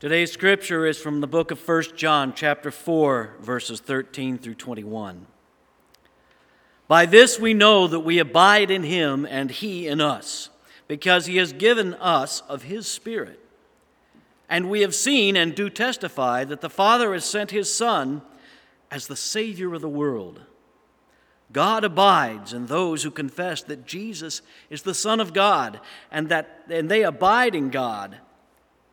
Today's scripture is from the book of 1 John, chapter 4, verses 13 through 21. By this we know that we abide in him and he in us, because he has given us of his Spirit. And we have seen and do testify that the Father has sent his Son as the Savior of the world. God abides in those who confess that Jesus is the Son of God and that and they abide in God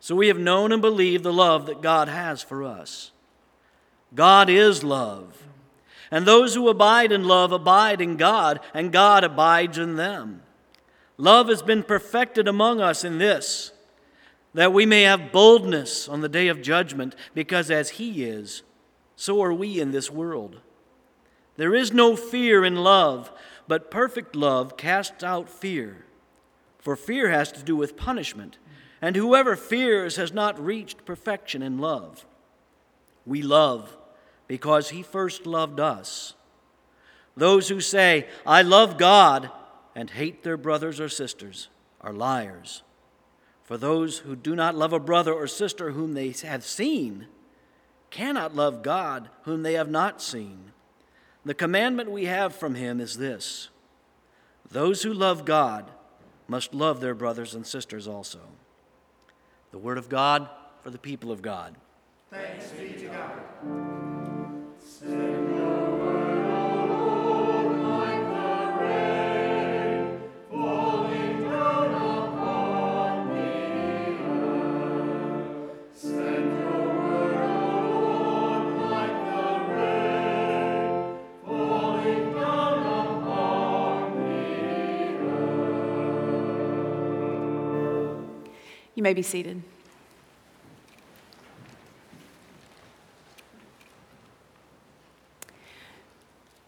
so we have known and believed the love that God has for us. God is love. And those who abide in love abide in God, and God abides in them. Love has been perfected among us in this, that we may have boldness on the day of judgment, because as He is, so are we in this world. There is no fear in love, but perfect love casts out fear. For fear has to do with punishment and whoever fears has not reached perfection in love. We love because he first loved us. Those who say, I love God, and hate their brothers or sisters are liars. For those who do not love a brother or sister whom they have seen cannot love God whom they have not seen. The commandment we have from him is this those who love God must love their brothers and sisters also. The Word of God for the people of God. Thanks be to God. You may be seated.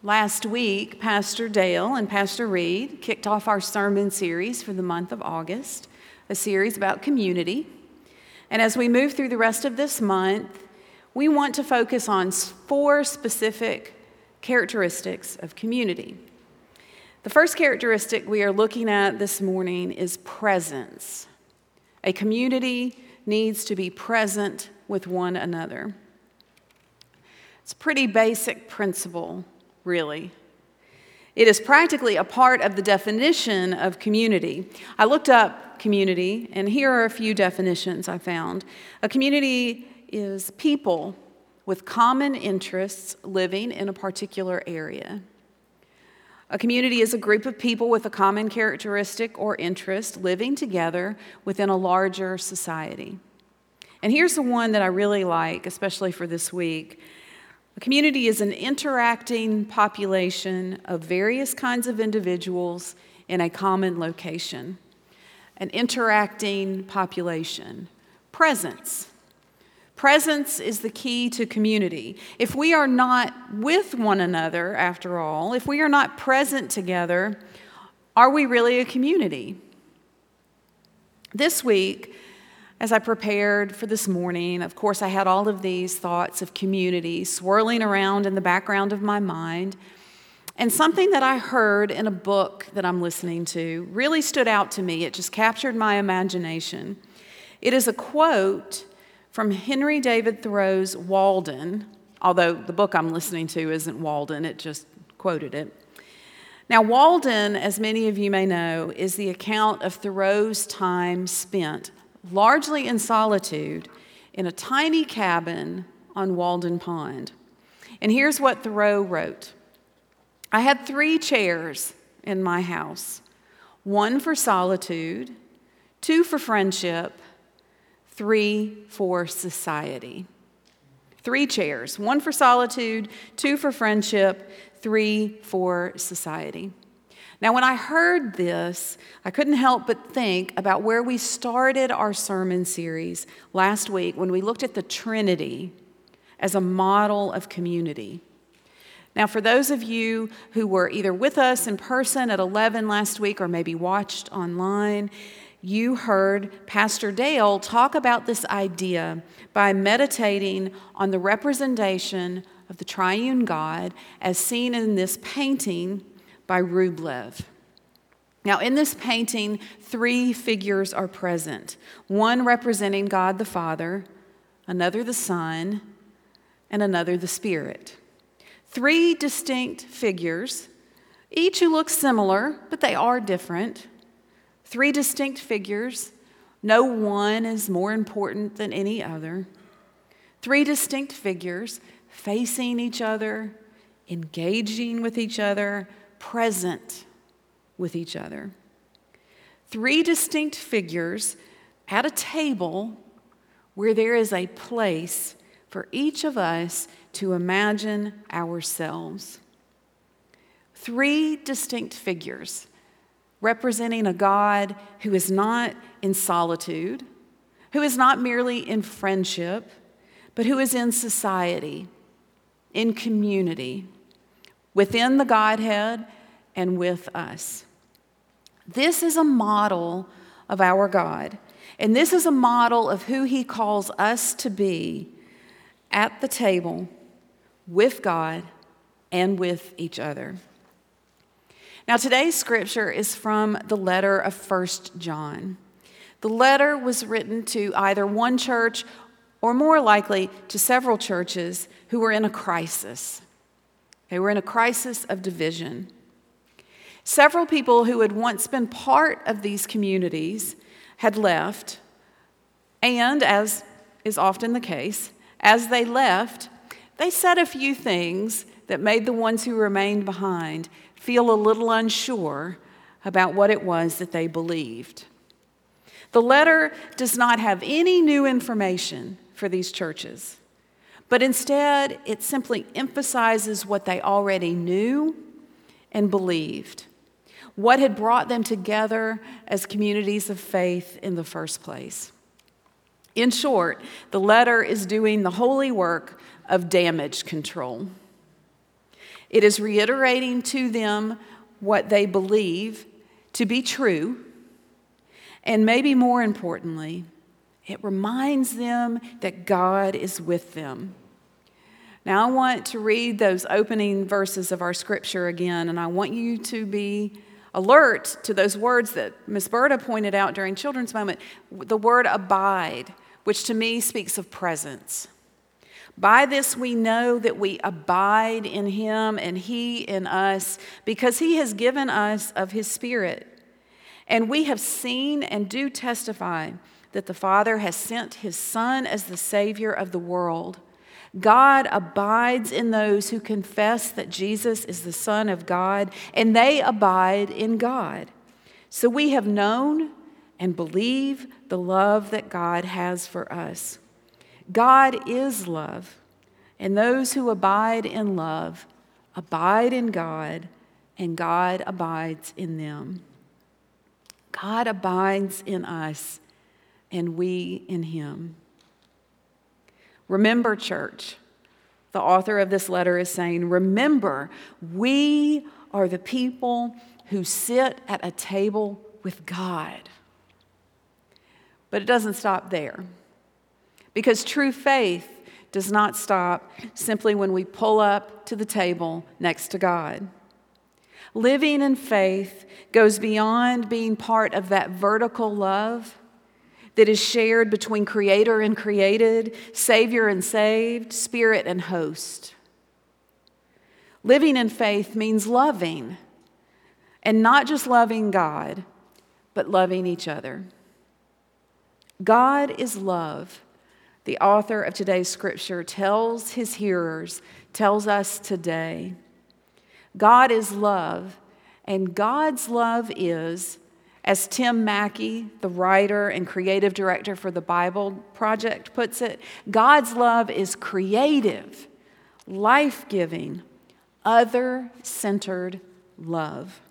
Last week, Pastor Dale and Pastor Reed kicked off our sermon series for the month of August, a series about community. And as we move through the rest of this month, we want to focus on four specific characteristics of community. The first characteristic we are looking at this morning is presence. A community needs to be present with one another. It's a pretty basic principle, really. It is practically a part of the definition of community. I looked up community, and here are a few definitions I found. A community is people with common interests living in a particular area. A community is a group of people with a common characteristic or interest living together within a larger society. And here's the one that I really like, especially for this week. A community is an interacting population of various kinds of individuals in a common location. An interacting population. Presence. Presence is the key to community. If we are not with one another, after all, if we are not present together, are we really a community? This week, as I prepared for this morning, of course, I had all of these thoughts of community swirling around in the background of my mind. And something that I heard in a book that I'm listening to really stood out to me. It just captured my imagination. It is a quote from Henry David Thoreau's Walden, although the book I'm listening to isn't Walden, it just quoted it. Now, Walden, as many of you may know, is the account of Thoreau's time spent largely in solitude in a tiny cabin on Walden Pond. And here's what Thoreau wrote I had three chairs in my house one for solitude, two for friendship, three for society. Three chairs one for solitude, two for friendship, three for society. Now, when I heard this, I couldn't help but think about where we started our sermon series last week when we looked at the Trinity as a model of community. Now, for those of you who were either with us in person at 11 last week or maybe watched online, you heard Pastor Dale talk about this idea by meditating on the representation of the triune God as seen in this painting by Rublev. Now, in this painting, three figures are present one representing God the Father, another the Son, and another the Spirit. Three distinct figures, each who looks similar, but they are different. Three distinct figures. No one is more important than any other. Three distinct figures facing each other, engaging with each other, present with each other. Three distinct figures at a table where there is a place for each of us to imagine ourselves. Three distinct figures representing a God who is not in solitude, who is not merely in friendship, but who is in society, in community, within the Godhead and with us. This is a model of our God, and this is a model of who He calls us to be at the table with God and with each other. Now, today's scripture is from the letter of First John. The letter was written to either one church or more likely to several churches who were in a crisis. They were in a crisis of division. Several people who had once been part of these communities had left, and as is often the case, as they left, they said a few things that made the ones who remained behind feel a little unsure about what it was that they believed. The letter does not have any new information for these churches, but instead it simply emphasizes what they already knew and believed, what had brought them together as communities of faith in the first place. In short, the letter is doing the holy work of damage control. It is reiterating to them what they believe to be true, and maybe more importantly, it reminds them that God is with them. Now, I want to read those opening verses of our scripture again, and I want you to be alert to those words that Miss Berta pointed out during Children's Moment the word abide, which to me speaks of presence. By this we know that we abide in him and he in us, because he has given us of his Spirit. And we have seen and do testify that the Father has sent his Son as the Savior of the world. God abides in those who confess that Jesus is the Son of God, and they abide in God. So we have known and believe the love that God has for us. God is love, and those who abide in love abide in God, and God abides in them. God abides in us, and we in him. Remember, church, the author of this letter is saying, Remember, we are the people who sit at a table with God. But it doesn't stop there. Because true faith does not stop simply when we pull up to the table next to God. Living in faith goes beyond being part of that vertical love that is shared between creator and created, savior and saved, spirit and host. Living in faith means loving, and not just loving God, but loving each other. God is love the author of today's scripture tells his hearers, tells us today God is love, and God's love is, as Tim Mackie, the writer and creative director for the Bible Project, puts it, God's love is creative, life giving, other centered love.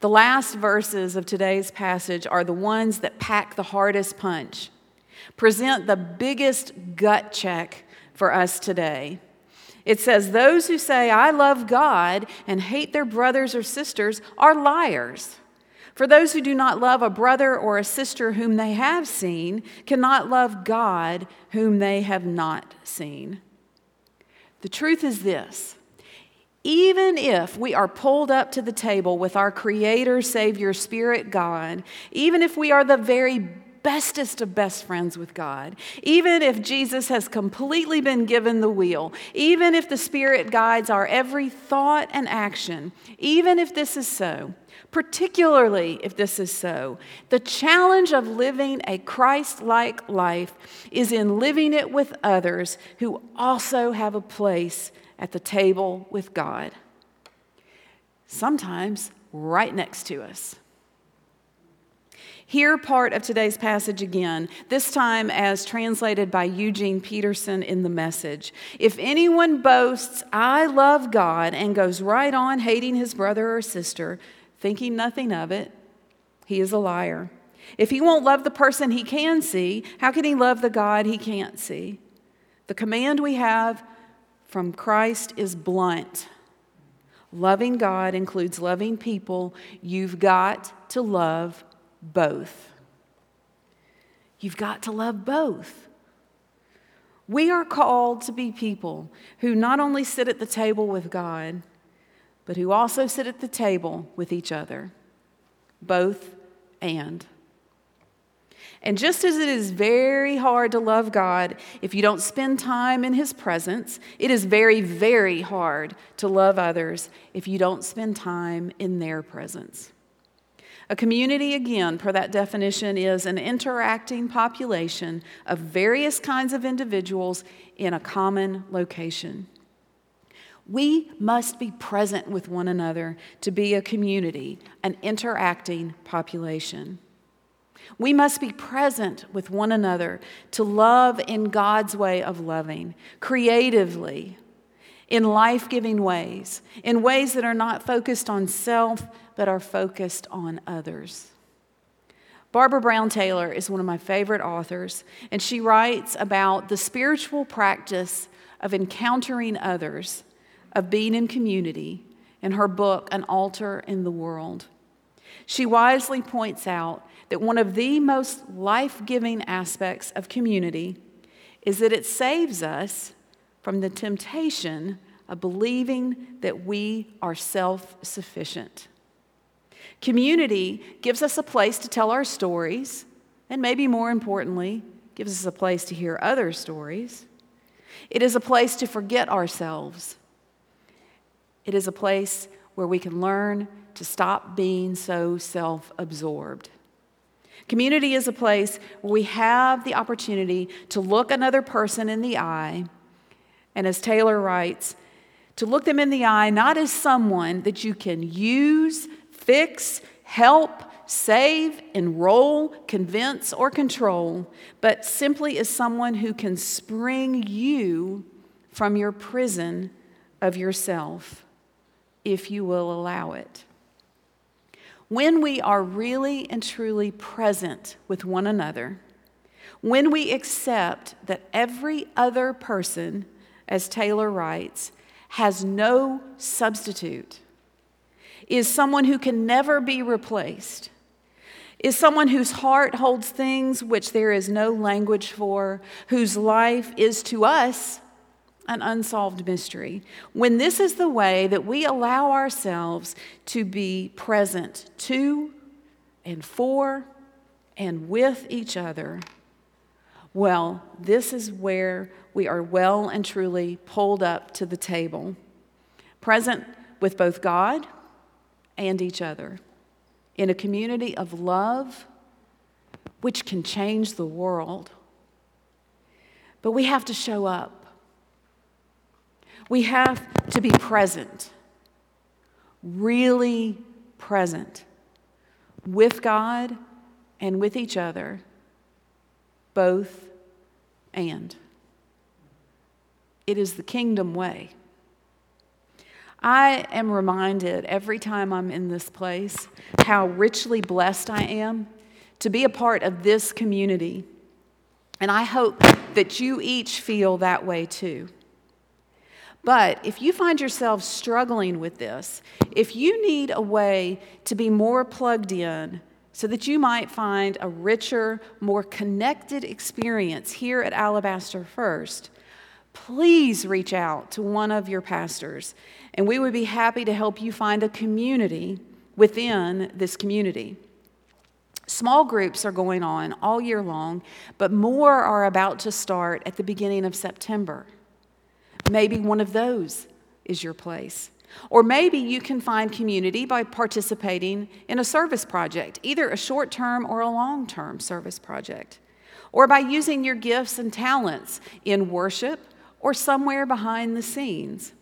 The last verses of today's passage are the ones that pack the hardest punch present the biggest gut check for us today. It says, Those who say, I love God and hate their brothers or sisters are liars. For those who do not love a brother or a sister whom they have seen cannot love God whom they have not seen. The truth is this even if we are pulled up to the table with our Creator, Savior, Spirit, God, even if we are the very bestest of best friends with God, even if Jesus has completely been given the wheel, even if the Spirit guides our every thought and action, even if this is so, particularly if this is so, the challenge of living a Christ like life is in living it with others who also have a place at the table with God. Sometimes right next to us. Hear part of today's passage again, this time as translated by Eugene Peterson in the message. If anyone boasts, I love God, and goes right on hating his brother or sister, thinking nothing of it, he is a liar. If he won't love the person he can see, how can he love the God he can't see? The command we have from Christ is blunt. Loving God includes loving people. You've got to love both. You've got to love both. We are called to be people who not only sit at the table with God, but who also sit at the table with each other. Both and. And just as it is very hard to love God if you don't spend time in His presence, it is very, very hard to love others if you don't spend time in their presence. A community, again, per that definition, is an interacting population of various kinds of individuals in a common location. We must be present with one another to be a community, an interacting population. We must be present with one another to love in God's way of loving, creatively, in life giving ways, in ways that are not focused on self, but are focused on others. Barbara Brown Taylor is one of my favorite authors, and she writes about the spiritual practice of encountering others, of being in community, in her book, An Altar in the World. She wisely points out that one of the most life giving aspects of community is that it saves us from the temptation of believing that we are self sufficient. Community gives us a place to tell our stories, and maybe more importantly, gives us a place to hear other stories. It is a place to forget ourselves. It is a place where we can learn to stop being so self absorbed. Community is a place where we have the opportunity to look another person in the eye and as Taylor writes, to look them in the eye not as someone that you can use, fix, help, save, enroll, convince, or control, but simply as someone who can spring you from your prison of yourself, if you will allow it. When we are really and truly present with one another, when we accept that every other person as Taylor writes, has no substitute, is someone who can never be replaced, is someone whose heart holds things which there is no language for, whose life is to us an unsolved mystery. When this is the way that we allow ourselves to be present to and for and with each other, well, this is where we are well and truly pulled up to the table, present with both God and each other in a community of love which can change the world. But we have to show up. We have to be present, really present with God and with each other, both and. It is the kingdom way. I am reminded every time I'm in this place how richly blessed I am to be a part of this community. And I hope that you each feel that way too. But if you find yourself struggling with this, if you need a way to be more plugged in so that you might find a richer, more connected experience here at Alabaster First, please reach out to one of your pastors, and we would be happy to help you find a community within this community. Small groups are going on all year long, but more are about to start at the beginning of September. Maybe one of those is your place. Or maybe you can find community by participating in a service project, either a short term or a long term service project, or by using your gifts and talents in worship or somewhere behind the scenes.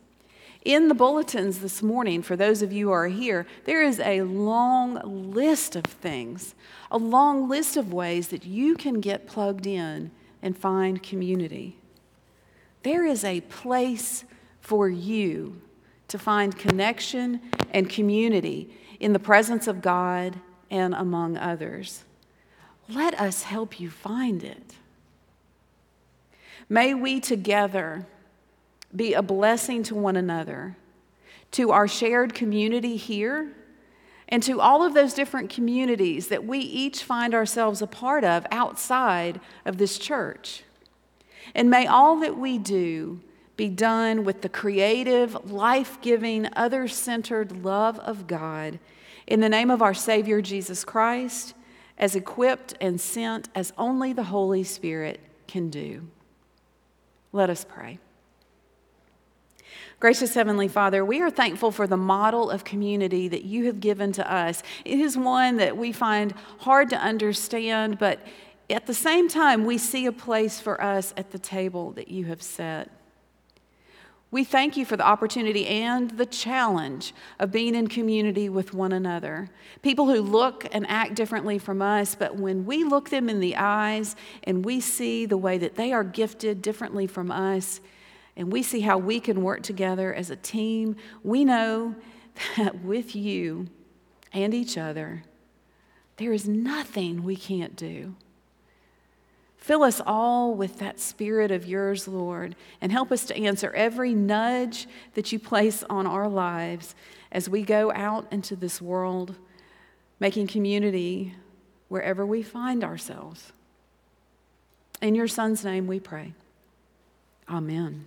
In the bulletins this morning, for those of you who are here, there is a long list of things, a long list of ways that you can get plugged in and find community. There is a place for you to find connection and community in the presence of God and among others. Let us help you find it. May we together be a blessing to one another, to our shared community here, and to all of those different communities that we each find ourselves a part of outside of this church. And may all that we do be done with the creative, life giving, other centered love of God in the name of our Savior Jesus Christ, as equipped and sent as only the Holy Spirit can do. Let us pray. Gracious Heavenly Father, we are thankful for the model of community that you have given to us. It is one that we find hard to understand, but at the same time, we see a place for us at the table that you have set. We thank you for the opportunity and the challenge of being in community with one another. People who look and act differently from us, but when we look them in the eyes and we see the way that they are gifted differently from us, and we see how we can work together as a team, we know that with you and each other, there is nothing we can't do. Fill us all with that spirit of yours, Lord, and help us to answer every nudge that you place on our lives as we go out into this world, making community wherever we find ourselves. In your Son's name we pray. Amen.